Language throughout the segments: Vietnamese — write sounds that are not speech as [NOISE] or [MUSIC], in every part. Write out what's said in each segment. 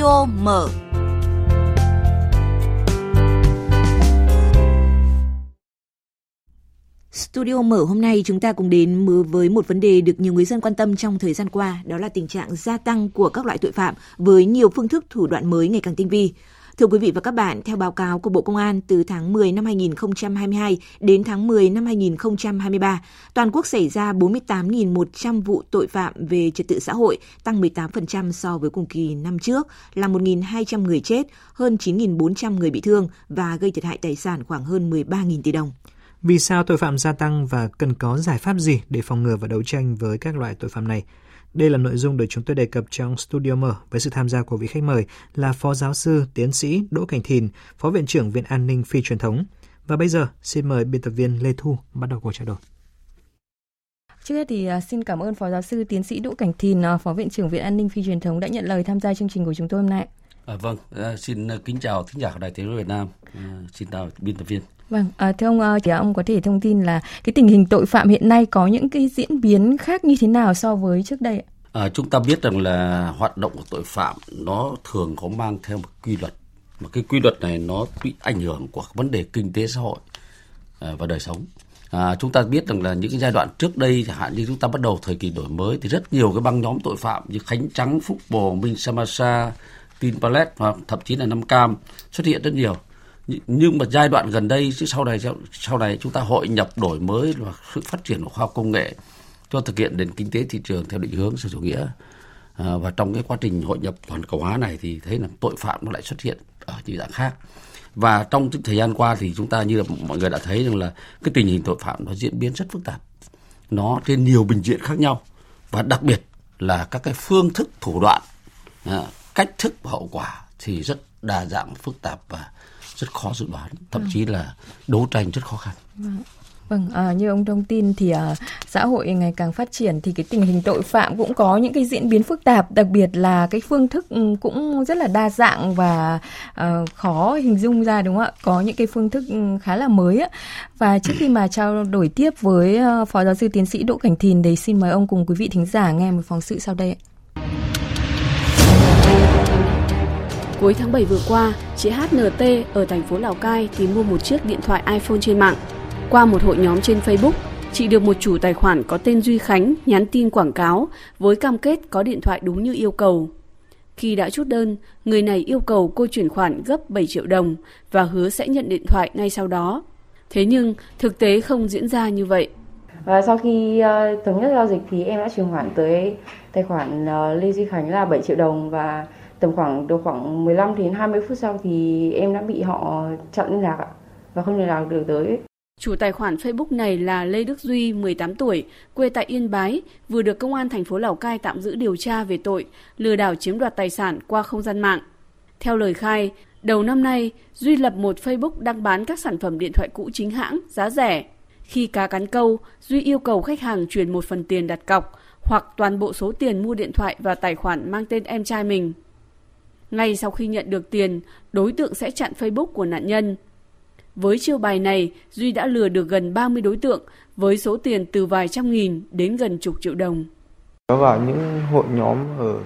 Studio mở. Studio mở hôm nay chúng ta cùng đến với một vấn đề được nhiều người dân quan tâm trong thời gian qua, đó là tình trạng gia tăng của các loại tội phạm với nhiều phương thức thủ đoạn mới ngày càng tinh vi. Thưa quý vị và các bạn, theo báo cáo của Bộ Công an từ tháng 10 năm 2022 đến tháng 10 năm 2023, toàn quốc xảy ra 48.100 vụ tội phạm về trật tự xã hội, tăng 18% so với cùng kỳ năm trước, là 1.200 người chết, hơn 9.400 người bị thương và gây thiệt hại tài sản khoảng hơn 13.000 tỷ đồng. Vì sao tội phạm gia tăng và cần có giải pháp gì để phòng ngừa và đấu tranh với các loại tội phạm này? Đây là nội dung được chúng tôi đề cập trong Studio Mở với sự tham gia của vị khách mời là Phó Giáo sư, Tiến sĩ Đỗ Cảnh Thìn, Phó Viện trưởng Viện An ninh Phi truyền thống. Và bây giờ, xin mời biên tập viên Lê Thu bắt đầu cuộc trao đổi. Trước hết thì à, xin cảm ơn Phó Giáo sư Tiến sĩ Đỗ Cảnh Thìn, à, Phó Viện trưởng Viện An ninh Phi truyền thống đã nhận lời tham gia chương trình của chúng tôi hôm nay. À, vâng, à, xin kính chào thính giả của Đài Tiếng nói Việt Nam. À, xin chào biên tập viên. Vâng, à, thưa ông, thì ông có thể thông tin là cái tình hình tội phạm hiện nay có những cái diễn biến khác như thế nào so với trước đây ạ? À, chúng ta biết rằng là hoạt động của tội phạm nó thường có mang theo một quy luật mà cái quy luật này nó bị ảnh hưởng của vấn đề kinh tế xã hội à, và đời sống. À, chúng ta biết rằng là những cái giai đoạn trước đây chẳng hạn như chúng ta bắt đầu thời kỳ đổi mới thì rất nhiều cái băng nhóm tội phạm như Khánh Trắng, Phúc Bồ, Minh Samasa, Tin pallet và thậm chí là Nam Cam xuất hiện rất nhiều. Nhưng mà giai đoạn gần đây chứ sau này sau này chúng ta hội nhập đổi mới và sự phát triển của khoa học công nghệ cho thực hiện nền kinh tế thị trường theo định hướng xã chủ nghĩa. À, và trong cái quá trình hội nhập toàn cầu hóa này thì thấy là tội phạm nó lại xuất hiện ở những dạng khác. Và trong thời gian qua thì chúng ta như là mọi người đã thấy rằng là cái tình hình tội phạm nó diễn biến rất phức tạp. Nó trên nhiều bình diện khác nhau. Và đặc biệt là các cái phương thức thủ đoạn à, cách thức và hậu quả thì rất đa dạng phức tạp và rất khó dự đoán thậm chí là đấu tranh rất khó khăn vâng. Vâng, à, như ông thông tin thì à, xã hội ngày càng phát triển thì cái tình hình tội phạm cũng có những cái diễn biến phức tạp, đặc biệt là cái phương thức ừ, cũng rất là đa dạng và à, khó hình dung ra đúng không ạ? Có những cái phương thức ừ, khá là mới á. Và trước khi mà trao đổi tiếp với ờ, Phó Giáo sư Tiến sĩ Đỗ Cảnh Thìn, thì xin mời ông cùng quý vị thính giả nghe một phóng sự sau đây. Cuối tháng 7 vừa qua, chị HNT ở thành phố Lào Cai tìm mua một chiếc điện thoại iPhone trên mạng qua một hội nhóm trên Facebook, chị được một chủ tài khoản có tên Duy Khánh nhắn tin quảng cáo với cam kết có điện thoại đúng như yêu cầu. Khi đã chốt đơn, người này yêu cầu cô chuyển khoản gấp 7 triệu đồng và hứa sẽ nhận điện thoại ngay sau đó. Thế nhưng, thực tế không diễn ra như vậy. Và sau khi uh, thống nhất giao dịch thì em đã chuyển khoản tới tài khoản uh, Lê Duy Khánh là 7 triệu đồng và tầm khoảng được khoảng 15 đến 20 phút sau thì em đã bị họ chặn liên lạc ạ và không liên lạc được tới. Chủ tài khoản Facebook này là Lê Đức Duy, 18 tuổi, quê tại Yên Bái, vừa được công an thành phố Lào Cai tạm giữ điều tra về tội lừa đảo chiếm đoạt tài sản qua không gian mạng. Theo lời khai, đầu năm nay, Duy lập một Facebook đăng bán các sản phẩm điện thoại cũ chính hãng, giá rẻ. Khi cá cắn câu, Duy yêu cầu khách hàng chuyển một phần tiền đặt cọc hoặc toàn bộ số tiền mua điện thoại vào tài khoản mang tên em trai mình. Ngay sau khi nhận được tiền, đối tượng sẽ chặn Facebook của nạn nhân – với chiêu bài này, Duy đã lừa được gần 30 đối tượng với số tiền từ vài trăm nghìn đến gần chục triệu đồng. Có vào những hội nhóm ở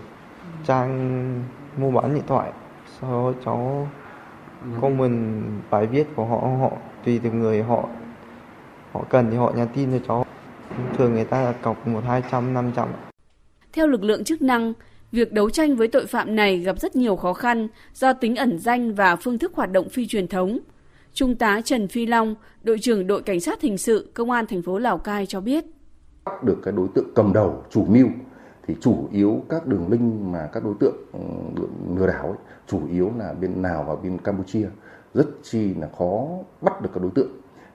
trang mua bán điện thoại, sau đó cháu comment bài viết của họ, họ tùy từng người họ họ cần thì họ nhắn tin cho cháu. Thường người ta là cọc một hai trăm năm trăm. Theo lực lượng chức năng, việc đấu tranh với tội phạm này gặp rất nhiều khó khăn do tính ẩn danh và phương thức hoạt động phi truyền thống – Trung tá Trần Phi Long, đội trưởng đội cảnh sát hình sự công an thành phố Lào Cai cho biết. Bắt được cái đối tượng cầm đầu, chủ mưu thì chủ yếu các đường link mà các đối tượng ừ, lừa đảo ấy, chủ yếu là bên nào và bên Campuchia rất chi là khó bắt được các đối tượng.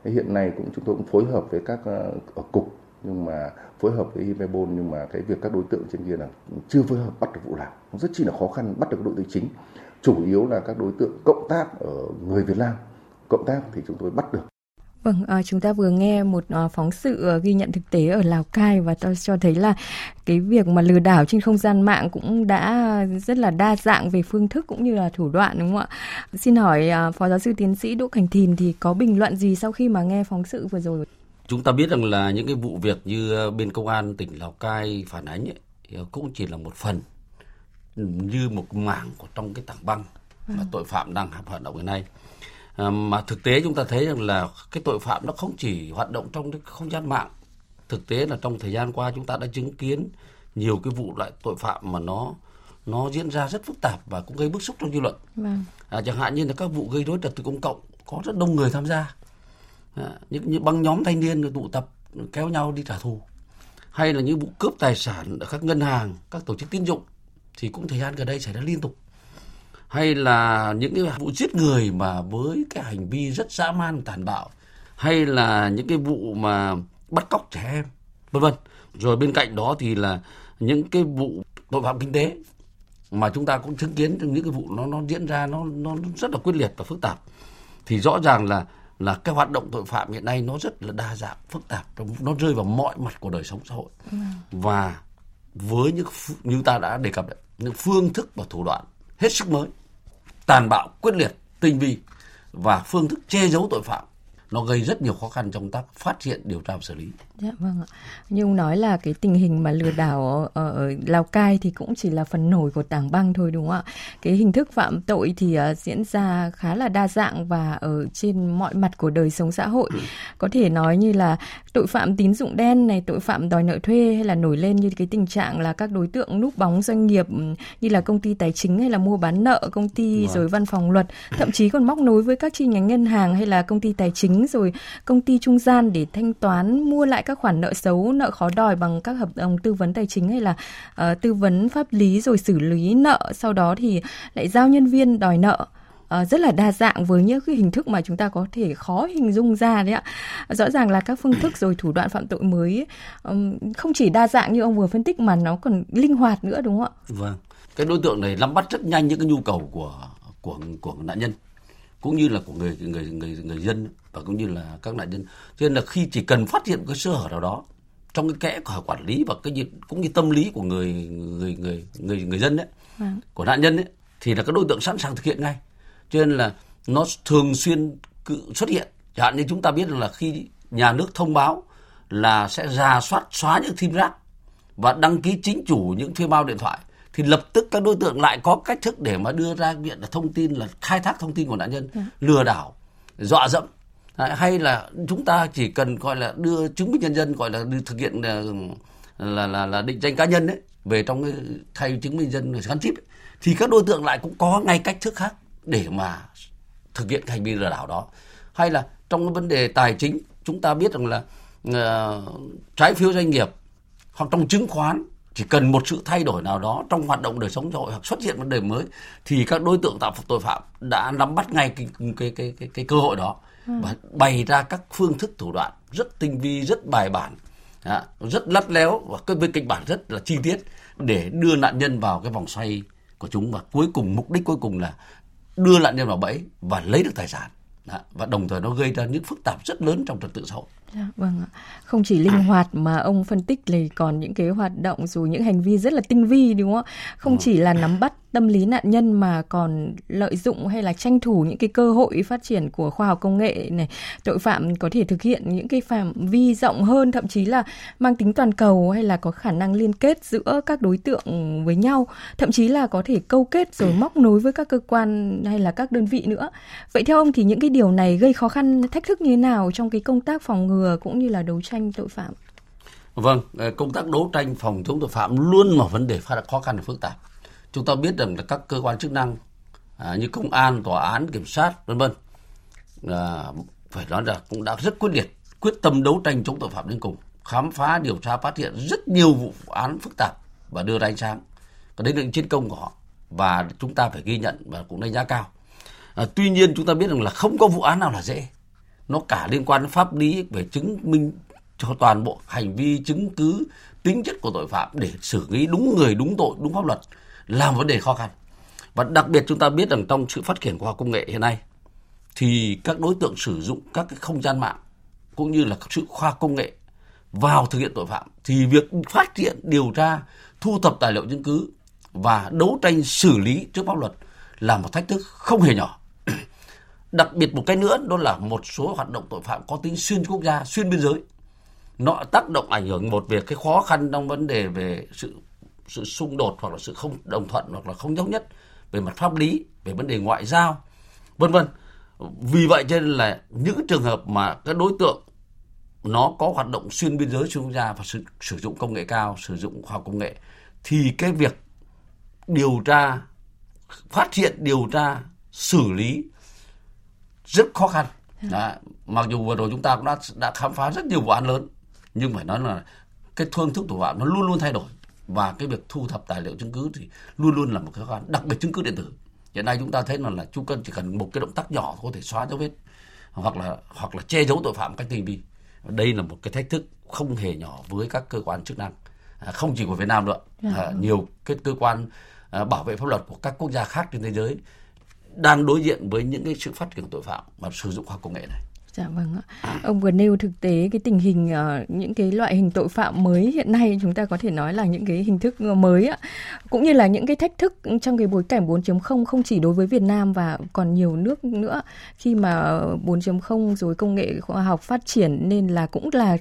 Hiện nay cũng chúng tôi cũng phối hợp với các ờ, ở cục nhưng mà phối hợp với Imebol nhưng mà cái việc các đối tượng trên kia là chưa phối hợp bắt được vụ làm rất chi là khó khăn bắt được đối tượng chính chủ yếu là các đối tượng cộng tác ở người Việt Nam cộng tác thì chúng tôi bắt được. Vâng, à, chúng ta vừa nghe một à, phóng sự à, ghi nhận thực tế ở Lào Cai và tôi cho thấy là cái việc mà lừa đảo trên không gian mạng cũng đã rất là đa dạng về phương thức cũng như là thủ đoạn đúng không ạ? Xin hỏi à, Phó Giáo sư Tiến sĩ Đỗ Cảnh Thìn thì có bình luận gì sau khi mà nghe phóng sự vừa rồi? Chúng ta biết rằng là những cái vụ việc như bên công an tỉnh Lào Cai phản ánh ấy, cũng chỉ là một phần như một mảng của trong cái tảng băng mà tội phạm đang hoạt động hiện nay. À, mà thực tế chúng ta thấy rằng là cái tội phạm nó không chỉ hoạt động trong cái không gian mạng thực tế là trong thời gian qua chúng ta đã chứng kiến nhiều cái vụ loại tội phạm mà nó nó diễn ra rất phức tạp và cũng gây bức xúc trong dư luận. Vâng. à, chẳng hạn như là các vụ gây rối trật tự công cộng có rất đông người tham gia À, những, những băng nhóm thanh niên tụ tập kéo nhau đi trả thù. Hay là những vụ cướp tài sản ở các ngân hàng các tổ chức tín dụng thì cũng thời gian gần đây xảy ra liên tục. Hay là những cái vụ giết người mà với cái hành vi rất dã man tàn bạo. Hay là những cái vụ mà bắt cóc trẻ em vân vân. Rồi bên cạnh đó thì là những cái vụ tội phạm kinh tế mà chúng ta cũng chứng kiến những cái vụ nó nó diễn ra nó nó rất là quyết liệt và phức tạp. Thì rõ ràng là là cái hoạt động tội phạm hiện nay nó rất là đa dạng phức tạp nó rơi vào mọi mặt của đời sống xã hội ừ. và với những như ta đã đề cập đấy những phương thức và thủ đoạn hết sức mới tàn bạo quyết liệt tinh vi và phương thức che giấu tội phạm nó gây rất nhiều khó khăn trong tác phát hiện điều tra và xử lý. Dạ vâng ạ. Như ông nói là cái tình hình mà lừa đảo ở, ở Lào Cai thì cũng chỉ là phần nổi của tảng băng thôi đúng không ạ? Cái hình thức phạm tội thì uh, diễn ra khá là đa dạng và ở trên mọi mặt của đời sống xã hội. Có thể nói như là tội phạm tín dụng đen này, tội phạm đòi nợ thuê hay là nổi lên như cái tình trạng là các đối tượng núp bóng doanh nghiệp như là công ty tài chính hay là mua bán nợ, công ty vâng. rồi văn phòng luật, thậm chí còn móc nối với các chi nhánh ngân hàng hay là công ty tài chính chính rồi công ty trung gian để thanh toán mua lại các khoản nợ xấu, nợ khó đòi bằng các hợp đồng tư vấn tài chính hay là uh, tư vấn pháp lý rồi xử lý nợ, sau đó thì lại giao nhân viên đòi nợ. À, rất là đa dạng với những cái hình thức mà chúng ta có thể khó hình dung ra đấy ạ. Rõ ràng là các phương thức rồi thủ đoạn phạm tội mới um, không chỉ đa dạng như ông vừa phân tích mà nó còn linh hoạt nữa đúng không ạ? Vâng. Cái đối tượng này nắm bắt rất nhanh những cái nhu cầu của của của nạn nhân cũng như là của người người người người dân và cũng như là các nạn nhân cho nên là khi chỉ cần phát hiện cái sơ hở nào đó trong cái kẽ của quản lý và cái cũng như tâm lý của người người người người người dân đấy à. của nạn nhân đấy thì là các đối tượng sẵn sàng thực hiện ngay cho nên là nó thường xuyên cứ xuất hiện chẳng hạn như chúng ta biết là khi nhà nước thông báo là sẽ ra soát xóa những sim rác và đăng ký chính chủ những thuê bao điện thoại thì lập tức các đối tượng lại có cách thức để mà đưa ra viện là thông tin là khai thác thông tin của nạn nhân, ừ. lừa đảo, dọa dẫm À, hay là chúng ta chỉ cần gọi là đưa chứng minh nhân dân gọi là thực hiện là là là, là định danh cá nhân đấy về trong cái thay chứng minh dân gắn chip ấy, thì các đối tượng lại cũng có ngay cách thức khác để mà thực hiện hành vi lừa đảo đó hay là trong cái vấn đề tài chính chúng ta biết rằng là uh, trái phiếu doanh nghiệp hoặc trong chứng khoán chỉ cần một sự thay đổi nào đó trong hoạt động đời sống xã hội hoặc xuất hiện vấn đề mới thì các đối tượng tạo tội phạm đã nắm bắt ngay cái cái cái cái, cái cơ hội đó và bày ra các phương thức thủ đoạn rất tinh vi rất bài bản rất lắt léo và cái kịch bản rất là chi tiết để đưa nạn nhân vào cái vòng xoay của chúng. Và cuối cùng mục đích cuối cùng là đưa nạn nhân vào bẫy và lấy được tài sản. Và đồng thời nó gây ra những phức tạp rất lớn trong trật tự xã hội. Dạ, vâng ạ. Không chỉ linh hoạt mà ông phân tích là còn những cái hoạt động rồi những hành vi rất là tinh vi đúng không ạ? Không chỉ là nắm bắt tâm lý nạn nhân mà còn lợi dụng hay là tranh thủ những cái cơ hội phát triển của khoa học công nghệ này. Tội phạm có thể thực hiện những cái phạm vi rộng hơn thậm chí là mang tính toàn cầu hay là có khả năng liên kết giữa các đối tượng với nhau, thậm chí là có thể câu kết rồi móc nối với các cơ quan hay là các đơn vị nữa. Vậy theo ông thì những cái điều này gây khó khăn thách thức như thế nào trong cái công tác phòng ngừa cũng như là đấu tranh tội phạm. Vâng, ờ, công tác đấu tranh phòng chống tội phạm luôn là vấn đề phát khó khăn và phức tạp. Chúng ta biết rằng là các cơ quan chức năng à, như công an, tòa án, kiểm sát, vân vân à, phải nói là cũng đã rất quyết liệt, quyết tâm đấu tranh chống tội phạm đến cùng, khám phá, điều tra, phát hiện rất nhiều vụ án phức tạp và đưa ra ánh sáng. Cái đấy là chiến công của họ và chúng ta phải ghi nhận và cũng đánh giá cao. À, tuy nhiên chúng ta biết rằng là không có vụ án nào là dễ nó cả liên quan đến pháp lý về chứng minh cho toàn bộ hành vi chứng cứ tính chất của tội phạm để xử lý đúng người đúng tội đúng pháp luật là một vấn đề khó khăn. Và đặc biệt chúng ta biết rằng trong sự phát triển của khoa công nghệ hiện nay, thì các đối tượng sử dụng các cái không gian mạng cũng như là sự khoa công nghệ vào thực hiện tội phạm. Thì việc phát hiện, điều tra, thu thập tài liệu chứng cứ và đấu tranh xử lý trước pháp luật là một thách thức không hề nhỏ. [CLEARS THROAT] Đặc biệt một cái nữa, đó là một số hoạt động tội phạm có tính xuyên quốc gia, xuyên biên giới. Nó tác động ảnh hưởng một việc cái khó khăn trong vấn đề về sự sự xung đột hoặc là sự không đồng thuận hoặc là không thống nhất về mặt pháp lý về vấn đề ngoại giao vân vân. Vì vậy cho nên là những trường hợp mà các đối tượng nó có hoạt động xuyên biên giới xuyên quốc gia và sử, sử dụng công nghệ cao sử dụng khoa học công nghệ thì cái việc điều tra phát hiện điều tra xử lý rất khó khăn. Đó. mặc dù vừa rồi chúng ta cũng đã đã khám phá rất nhiều vụ án lớn nhưng phải nói là cái phương thức thủ phạm nó luôn luôn thay đổi và cái việc thu thập tài liệu chứng cứ thì luôn luôn là một cái khó khăn đặc biệt chứng cứ điện tử. Hiện nay chúng ta thấy là là chúng cần chỉ cần một cái động tác nhỏ có thể xóa dấu vết hoặc là hoặc là che giấu tội phạm cách tinh vi. Đây là một cái thách thức không hề nhỏ với các cơ quan chức năng. À, không chỉ của Việt Nam nữa dạ. à, nhiều cái cơ quan à, bảo vệ pháp luật của các quốc gia khác trên thế giới đang đối diện với những cái sự phát triển của tội phạm mà sử dụng khoa công nghệ này Dạ vâng ạ. Ông vừa nêu thực tế cái tình hình uh, những cái loại hình tội phạm mới hiện nay chúng ta có thể nói là những cái hình thức ờ, mới ạ. Cũng như là những cái thách thức trong cái bối cảnh 4.0 không chỉ đối với Việt Nam và còn nhiều nước nữa khi mà 4.0 rồi công nghệ khoa học phát triển nên là cũng là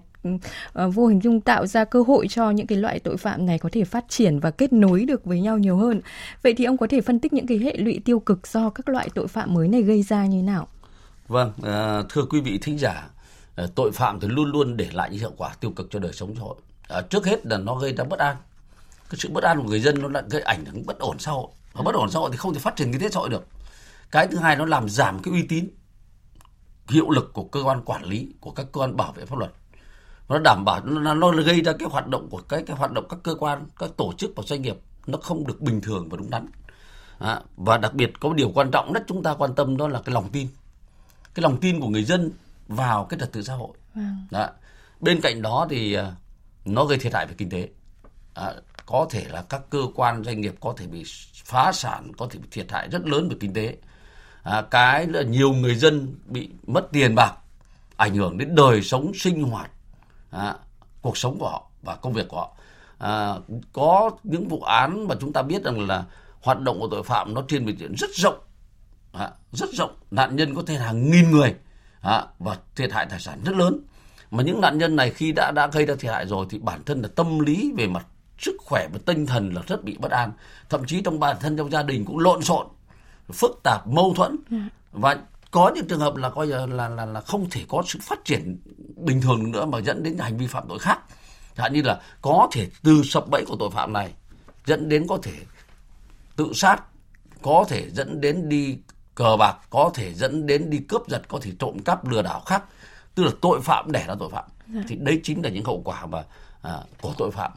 ờ, vô hình dung tạo ra cơ hội cho những cái loại tội phạm này có thể phát triển và kết nối được với nhau nhiều hơn. Vậy thì ông có thể phân tích những cái hệ lụy tiêu cực do các loại tội phạm mới này gây ra như nào? Vâng, à, thưa quý vị thính giả, à, tội phạm thì luôn luôn để lại những hậu quả tiêu cực cho đời sống xã hội. À, trước hết là nó gây ra bất an. Cái sự bất an của người dân nó lại gây ảnh hưởng bất ổn xã hội. Và bất ổn xã hội thì không thể phát triển kinh tế xã hội được. Cái thứ hai nó làm giảm cái uy tín hiệu lực của cơ quan quản lý của các cơ quan bảo vệ pháp luật nó đảm bảo nó, nó gây ra cái hoạt động của cái cái hoạt động các cơ quan các tổ chức và doanh nghiệp nó không được bình thường và đúng đắn à, và đặc biệt có một điều quan trọng nhất chúng ta quan tâm đó là cái lòng tin cái lòng tin của người dân vào cái trật tự xã hội. Vâng. Đó. Bên cạnh đó thì à, nó gây thiệt hại về kinh tế. À, có thể là các cơ quan doanh nghiệp có thể bị phá sản, có thể bị thiệt hại rất lớn về kinh tế. À, cái là nhiều người dân bị mất tiền bạc, ảnh hưởng đến đời sống sinh hoạt, à, cuộc sống của họ và công việc của họ. À, có những vụ án mà chúng ta biết rằng là hoạt động của tội phạm nó trên diện rất rộng à, rất rộng. Nạn nhân có thể hàng nghìn người. À, và thiệt hại tài sản rất lớn. Mà những nạn nhân này khi đã đã gây ra thiệt hại rồi thì bản thân là tâm lý về mặt sức khỏe và tinh thần là rất bị bất an. Thậm chí trong bản thân trong gia đình cũng lộn xộn phức tạp mâu thuẫn. Dạ. và có những trường hợp là coi là là là, là không thể có sự phát triển bình thường nữa mà dẫn đến hành vi phạm tội khác. Chẳng như là có thể từ sập bẫy của tội phạm này dẫn đến có thể tự sát có thể dẫn đến đi cờ bạc có thể dẫn đến đi cướp giật có thể trộm cắp lừa đảo khác. Tức là tội phạm đẻ ra tội phạm. Dạ. thì đấy chính là những hậu quả mà à, của tội phạm.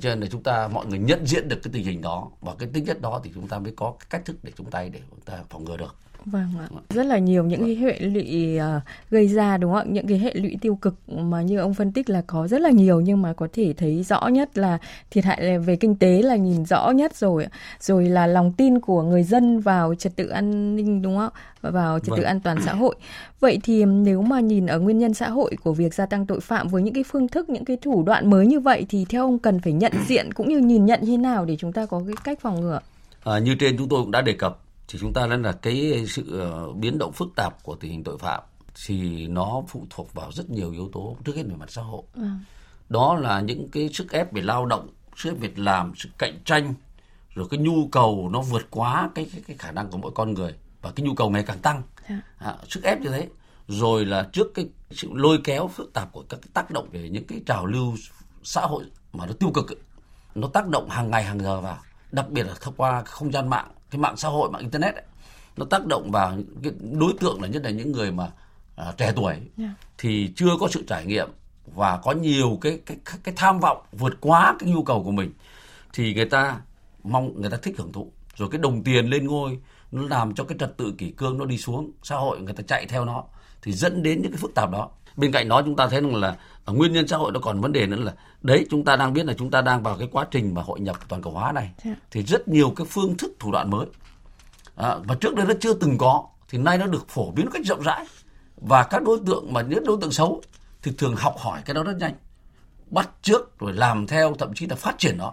Cho nên là chúng ta mọi người nhận diện được cái tình hình đó. Và cái tính chất đó thì chúng ta mới có cái cách thức để chúng ta để chúng ta phòng ngừa được Vâng ạ. Rất là nhiều những cái hệ lụy uh, gây ra đúng không ạ? Những cái hệ lụy tiêu cực mà như ông phân tích là có rất là nhiều nhưng mà có thể thấy rõ nhất là thiệt hại về kinh tế là nhìn rõ nhất rồi. Rồi là lòng tin của người dân vào trật tự an ninh đúng không ạ? Vào trật vâng. tự an toàn xã hội. Vậy thì nếu mà nhìn ở nguyên nhân xã hội của việc gia tăng tội phạm với những cái phương thức, những cái thủ đoạn mới như vậy thì theo ông cần phải nhận diện cũng như nhìn nhận như nào để chúng ta có cái cách phòng ngừa? À, như trên chúng tôi cũng đã đề cập thì chúng ta nói là cái sự ờ, biến động phức tạp của tình hình tội phạm thì nó phụ thuộc vào rất nhiều yếu tố trước hết về mặt xã hội ừ. đó là những cái sức ép về lao động sức ép việc làm sự cạnh tranh rồi cái nhu cầu nó vượt quá cái cái, cái khả năng của mỗi con người và cái nhu cầu ngày càng tăng. Dạ. à, sức ép như thế rồi là trước cái sự lôi kéo phức tạp của các cái tác động về những cái trào lưu xã hội mà nó tiêu cực ấy, nó tác động hàng ngày hàng giờ vào đặc biệt là thông qua không gian mạng cái mạng xã hội mạng internet ấy, nó tác động vào cái đối tượng là nhất là những người mà à, trẻ tuổi yeah. Dạ. thì chưa có sự trải nghiệm và có nhiều cái cái cái tham vọng vượt quá cái nhu cầu của mình thì người ta mong người ta thích hưởng thụ rồi cái đồng tiền lên ngôi nó làm cho cái trật tự kỷ cương nó đi xuống xã hội người ta chạy theo nó thì dẫn đến những cái phức tạp đó bên cạnh đó chúng ta thấy rằng là ở nguyên nhân xã hội nó còn vấn đề nữa là đấy chúng ta đang biết là chúng ta đang vào cái quá trình mà hội nhập toàn cầu hóa này yeah. Dạ. thì rất nhiều cái phương thức thủ đoạn mới à, và trước đây nó chưa từng có thì nay nó được phổ biến cách rộng rãi và các đối tượng mà những đối tượng xấu thì thường học hỏi cái đó rất nhanh bắt trước rồi làm theo thậm chí là phát triển nó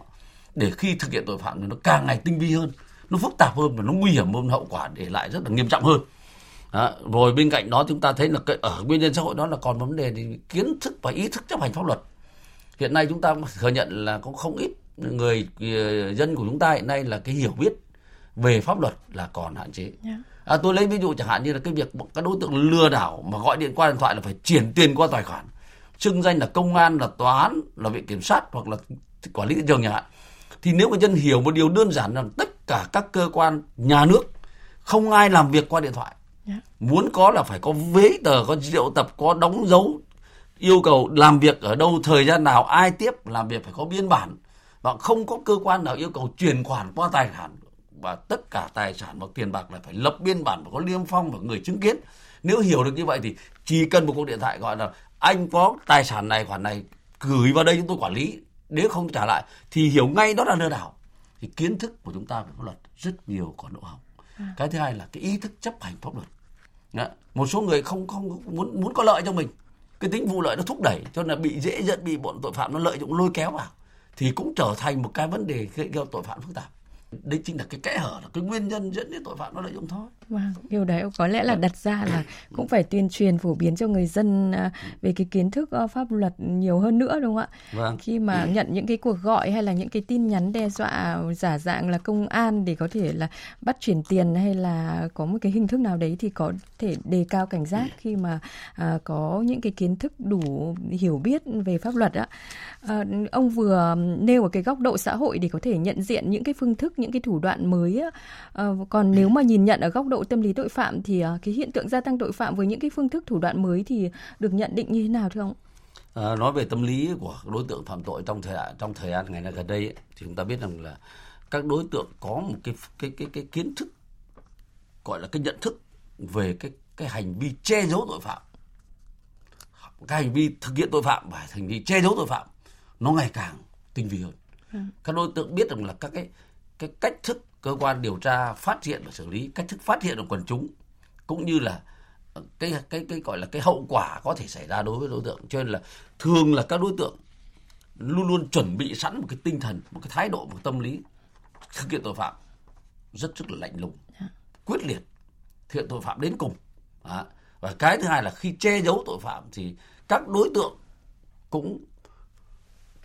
để khi thực hiện tội phạm thì nó càng ngày tinh vi hơn nó phức tạp hơn và nó nguy hiểm hơn hậu quả để lại rất là nghiêm trọng hơn đó. rồi bên cạnh đó chúng ta thấy là cái, ở nguyên nhân xã hội đó là còn vấn đề thì kiến thức và ý thức chấp hành pháp luật hiện nay chúng ta thừa nhận là có không ít người ờ, dân của chúng ta hiện nay là cái hiểu biết về pháp luật là còn hạn chế. Yeah. À, tôi lấy ví dụ chẳng hạn như là cái việc các đối tượng lừa đảo mà gọi điện qua điện thoại là phải chuyển tiền qua tài khoản, xưng danh là công an, là tòa án, là viện kiểm sát hoặc là quản lý thị trường hạn. Thì nếu người dân hiểu một điều đơn giản là tất cả các cơ quan nhà nước không ai làm việc qua điện thoại. Yeah. Muốn có là phải có giấy tờ, có triệu tập, có đóng dấu yêu cầu làm việc ở đâu, thời gian nào, ai tiếp làm việc phải có biên bản. Và không có cơ quan nào yêu cầu chuyển khoản qua tài khoản và tất cả tài sản và tiền bạc là phải lập biên bản và có liêm phong và người chứng kiến. Nếu hiểu được như vậy thì chỉ cần một cuộc điện thoại gọi là anh có tài sản này khoản này gửi vào đây chúng tôi quản lý. Nếu không trả lại thì hiểu ngay đó là lừa đảo thì kiến thức của chúng ta về pháp luật rất nhiều còn lỗ hổng à. cái thứ hai là cái ý thức chấp hành pháp luật đó. một số người không không muốn muốn có lợi cho mình cái tính vụ lợi nó thúc đẩy, cho nên là bị dễ dẫn bị bọn tội phạm nó lợi dụng lôi kéo vào, thì cũng trở thành một cái vấn đề gây ra tội phạm phức tạp đấy chính là cái kẽ hở, là cái nguyên nhân dẫn đến tội phạm nó lợi dụng thôi. Vâng, điều đấy có lẽ là đặt ra là cũng phải tuyên truyền phổ biến cho người dân à, về cái kiến thức ờ, pháp luật nhiều hơn nữa đúng không ạ? Vâng. Khi mà nhận những cái cuộc gọi hay là những cái tin nhắn đe dọa giả dạng là công an để có thể là bắt chuyển tiền hay là có một cái hình thức nào đấy thì có thể đề cao cảnh giác khi mà à, có những cái kiến thức đủ hiểu biết về pháp luật ạ. À, ông vừa nêu ở cái góc độ xã hội để có thể nhận diện những cái phương thức những cái thủ đoạn mới à, còn nếu mà nhìn nhận ở góc độ tâm lý tội phạm thì à, cái hiện tượng gia tăng tội phạm với những cái phương thức thủ đoạn mới thì được nhận định như thế nào thưa ông? À, nói về tâm lý của đối tượng phạm tội trong thời trong thời gian ngày nay gần đây ấy, thì chúng ta biết rằng là các đối tượng có một cái cái cái cái kiến thức gọi là cái nhận thức về cái cái hành vi che giấu tội phạm cái hành vi thực hiện tội phạm và hành vi che giấu tội phạm nó ngày càng tinh vi hơn ừ. các đối tượng biết rằng là các cái cái cách thức cơ quan điều tra phát hiện và xử lý cách thức phát hiện của quần chúng cũng như là cái cái cái gọi là cái hậu quả có thể xảy ra đối với đối tượng cho nên là thường là các đối tượng luôn luôn chuẩn bị sẵn một cái tinh thần một cái thái độ một cái tâm lý thực hiện tội phạm rất rất là lạnh lùng dạ. quyết liệt thực hiện tội phạm đến cùng Đó. và cái thứ hai là khi che giấu tội phạm thì các đối tượng cũng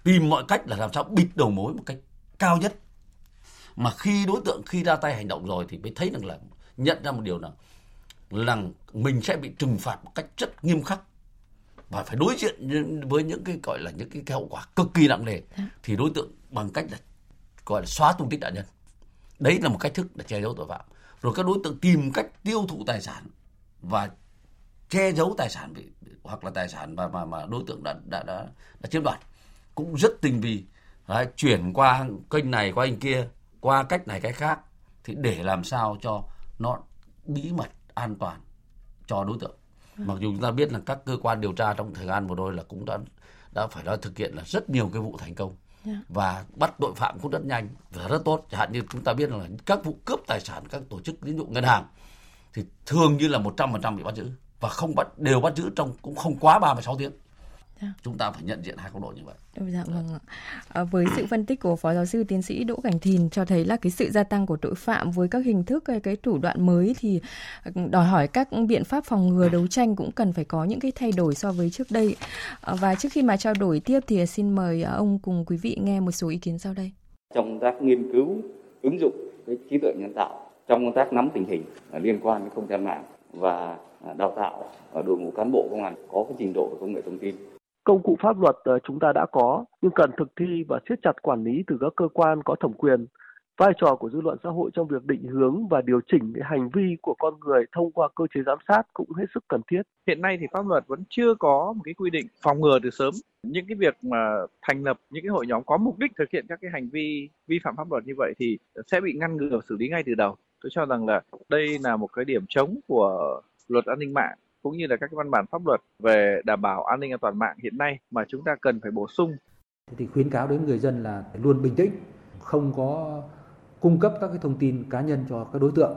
tìm mọi cách là làm sao bịt đầu mối một cách cao nhất mà khi đối tượng khi ra tay hành động rồi thì mới thấy rằng là nhận ra một điều là rằng mình sẽ bị trừng phạt một cách rất nghiêm khắc và phải đối diện với những cái gọi là những cái, cái hậu quả cực kỳ nặng nề. Dạ. thì đối tượng bằng cách là gọi là xóa tung tích nạn nhân. Đấy là một cách thức để che giấu tội phạm. Rồi các đối tượng tìm cách tiêu thụ tài sản và che giấu tài sản bị hoặc là tài sản mà mà mà đối tượng đã đã đã, đã chiếm đoạt. Cũng rất tinh vi. Đấy, chuyển qua kênh này qua kênh kia qua cách này cách khác thì để làm sao cho nó bí mật an toàn cho đối tượng vâng. mặc dù chúng ta biết là các cơ quan điều tra trong thời gian vừa rồi là cũng đã đã phải nói thực hiện là rất nhiều cái vụ thành công yeah. Dạ. và bắt tội phạm cũng rất nhanh và rất tốt chẳng hạn như chúng ta biết là các vụ cướp tài sản các tổ chức tín dụng ngân hàng thì thường như là một trăm phần trăm bị bắt giữ và không bắt đều bắt giữ trong cũng không quá 36 tiếng Dạ. chúng ta phải nhận diện hai góc độ như vậy. Dạ vâng ạ. À, với sự phân tích của phó giáo sư tiến sĩ Đỗ Cảnh Thìn cho thấy là cái sự gia tăng của tội phạm với các hình thức cái, cái thủ đoạn mới thì đòi hỏi các biện pháp phòng ngừa đấu tranh cũng cần phải có những cái thay đổi so với trước đây. À, và trước khi mà trao đổi tiếp thì xin mời ông cùng quý vị nghe một số ý kiến sau đây. Trong công tác nghiên cứu ứng dụng cái trí tuệ nhân tạo trong công tác nắm tình hình liên quan đến không gian mạng và đào tạo đội ngũ cán bộ công an có cái trình độ về công nghệ thông tin công cụ pháp luật ờ, chúng ta đã có, nhưng cần thực thi và siết chặt quản lý từ các cơ quan có thẩm quyền vai trò của dư luận xã hội trong việc định hướng và điều chỉnh cái hành vi của con người thông qua cơ chế giám sát cũng hết sức cần thiết. Hiện nay thì pháp luật vẫn chưa có một cái quy định phòng ngừa từ sớm những cái việc mà thành lập những cái hội nhóm có mục đích thực hiện các cái hành vi vi phạm pháp luật như vậy thì sẽ bị ngăn ngừa xử lý ngay từ đầu. Tôi cho rằng là đây là một cái điểm chống của luật an ninh mạng cũng như là các văn bản pháp luật về đảm bảo an ninh an toàn mạng hiện nay mà chúng ta cần phải bổ sung. Thì khuyến cáo đến người dân là luôn bình tĩnh, không có cung cấp các cái thông tin cá nhân cho các đối tượng.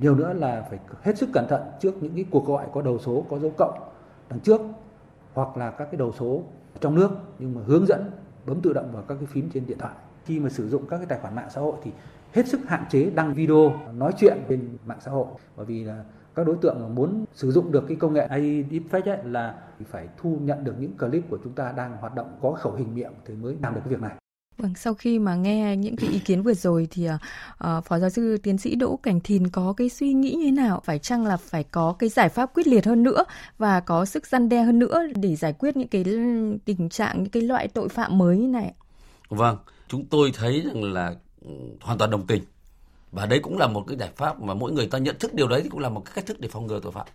Nhiều nữa là phải hết sức cẩn thận trước những cái cuộc gọi có đầu số có dấu cộng đằng trước hoặc là các cái đầu số trong nước nhưng mà hướng dẫn bấm tự động vào các cái phím trên điện thoại. Khi mà sử dụng các cái tài khoản mạng xã hội thì hết sức hạn chế đăng video nói chuyện trên mạng xã hội bởi vì là các đối tượng muốn sử dụng được cái công nghệ AI deepfake ấy là phải thu nhận được những clip của chúng ta đang hoạt động có khẩu hình miệng thì mới làm được cái việc này. Vâng, sau khi mà nghe những cái ý kiến vừa rồi thì uh, Phó giáo sư tiến sĩ Đỗ Cảnh Thìn có cái suy nghĩ như thế nào? Phải chăng là phải có cái giải pháp quyết liệt hơn nữa và có sức răn đe hơn nữa để giải quyết những cái tình trạng, những cái loại tội phạm mới như này? Vâng, chúng tôi thấy rằng là ừ, hoàn toàn đồng tình. Và đấy cũng là một cái giải pháp mà mỗi người ta nhận thức điều đấy thì cũng là một cái cách thức để phòng ngừa tội phạm.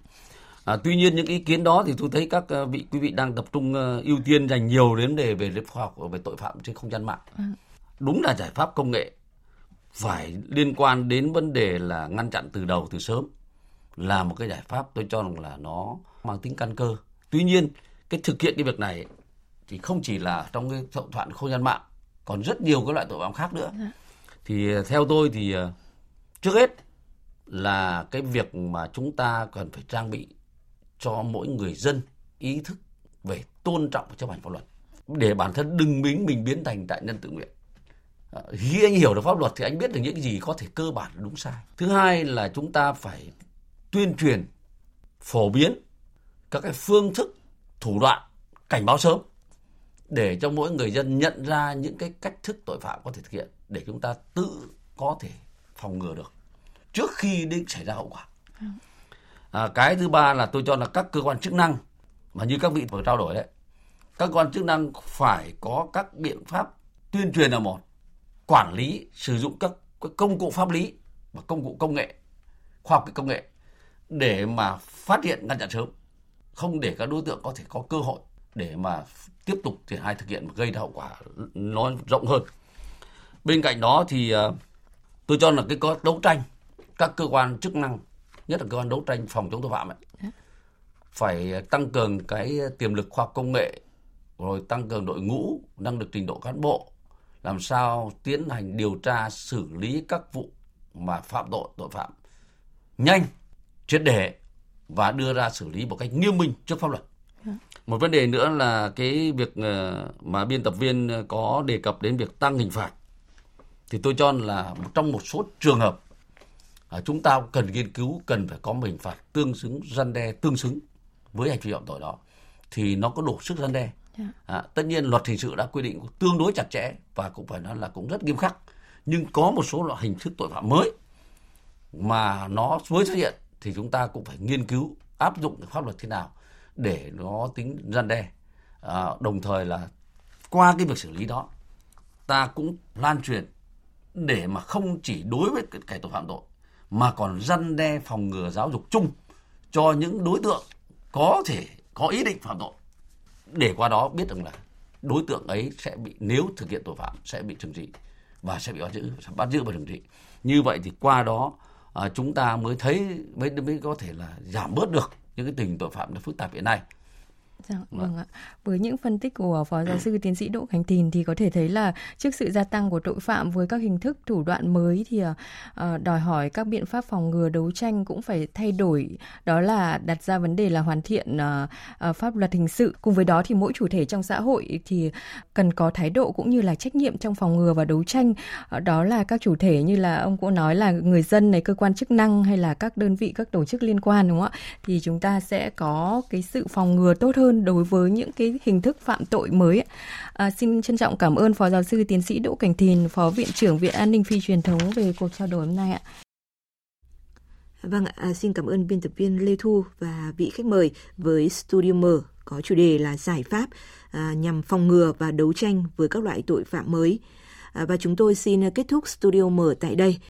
À, tuy nhiên những ý kiến đó thì tôi thấy các uh, vị quý vị đang tập trung uh, ưu tiên dành nhiều đến đề về khoa học về tội phạm trên không gian mạng. À. Đúng là giải pháp công nghệ phải liên quan đến vấn đề là ngăn chặn từ đầu từ sớm là một cái giải pháp tôi cho rằng là nó mang tính căn cơ. Tuy nhiên cái thực hiện cái việc này thì không chỉ là trong cái tội phạm không gian mạng còn rất nhiều các loại tội phạm khác nữa. À. Thì theo tôi thì trước hết là cái việc mà chúng ta cần phải trang bị cho mỗi người dân ý thức về tôn trọng và chấp hành pháp luật. Để bản thân đừng biến mình biến thành tại nhân tự nguyện. Ờ, khi anh hiểu được pháp luật thì anh biết được những gì có thể cơ bản đúng sai. Thứ hai là chúng ta phải tuyên truyền, phổ biến các cái phương thức, thủ đoạn, cảnh báo sớm để cho mỗi người dân nhận ra những cái cách thức tội phạm có thể thực hiện để chúng ta tự có thể phòng ngừa được trước khi đến xảy ra hậu quả. À, cái thứ ba là tôi cho là các cơ quan chức năng mà như các vị vừa trao đổi đấy các cơ quan chức năng phải có các biện pháp tuyên truyền là một quản lý sử dụng các công cụ pháp lý và công cụ công nghệ khoa học công nghệ để mà phát hiện ngăn chặn sớm. Không để các đối tượng có thể có cơ hội để mà tiếp tục triển khai thực hiện gây ra hậu quả nó rộng hơn. Bên cạnh đó thì à, tôi cho là cái có đấu tranh các cơ quan chức năng nhất là cơ quan đấu tranh phòng chống tội phạm ấy, dạ. phải tăng cường cái tiềm lực khoa học công nghệ rồi tăng cường đội ngũ năng lực trình độ cán bộ làm sao tiến hành điều tra xử lý các vụ mà phạm tội tội phạm nhanh triệt để và đưa ra xử lý một cách nghiêm minh trước pháp luật dạ. một vấn đề nữa là cái việc ờ, mà biên tập viên có đề cập đến việc tăng hình phạt thì tôi cho là trong một số trường hợp chúng ta cần nghiên cứu cần phải có hình phạt tương xứng răn đe tương xứng với hành vi phạm tội đó thì nó có đủ sức răn đe dạ. à, tất nhiên luật hình sự đã quy định tương đối chặt chẽ và cũng phải nói là cũng rất nghiêm khắc nhưng có một số loại hình thức tội phạm mới mà nó mới xuất hiện thì chúng ta cũng phải nghiên cứu áp dụng pháp luật thế nào để nó tính răn đe à, đồng thời là qua cái việc xử lý đó ta cũng lan truyền để mà không chỉ đối với kẻ tội phạm tội mà còn răn đe phòng ngừa giáo dục chung cho những đối tượng có thể có ý định phạm tội. Để qua đó biết rằng là đối tượng ấy sẽ bị nếu thực hiện tội phạm sẽ bị trừng trị và sẽ bị bắt giữ bắt giữ và trừng trị. Như vậy thì qua đó à, chúng ta mới thấy mới mới có thể là giảm bớt được những cái tình tội phạm nó phức tạp hiện nay. Dạ, vâng. vâng ạ. Với những phân tích của Phó Giáo sư Tiến sĩ Đỗ Khánh Thìn thì có thể thấy là trước sự gia tăng của tội phạm với các hình thức thủ đoạn mới thì uh, đòi hỏi các biện pháp phòng ngừa đấu tranh cũng phải thay đổi. Đó là đặt ra vấn đề là hoàn thiện uh, uh, pháp luật hình sự. Cùng với đó thì mỗi chủ thể trong xã hội thì cần có thái độ cũng như là trách nhiệm trong phòng ngừa và đấu tranh. Uh, đó là các chủ thể như là ông cũng nói là người dân này, cơ quan chức năng hay là các đơn vị, các tổ chức liên quan đúng không ạ? Thì chúng ta sẽ có cái sự phòng ngừa tốt hơn hơn đối với những cái hình thức phạm tội mới. À, xin trân trọng cảm ơn Phó Giáo sư Tiến sĩ Đỗ Cảnh Thìn, Phó Viện trưởng Viện An ninh Phi truyền thống về cuộc trao đổi hôm nay ạ. Vâng, ạ, à, xin cảm ơn biên tập viên Lê Thu và vị khách mời với Studio M có chủ đề là giải pháp à, nhằm phòng ngừa và đấu tranh với các loại tội phạm mới. À, và chúng tôi xin kết thúc Studio M tại đây.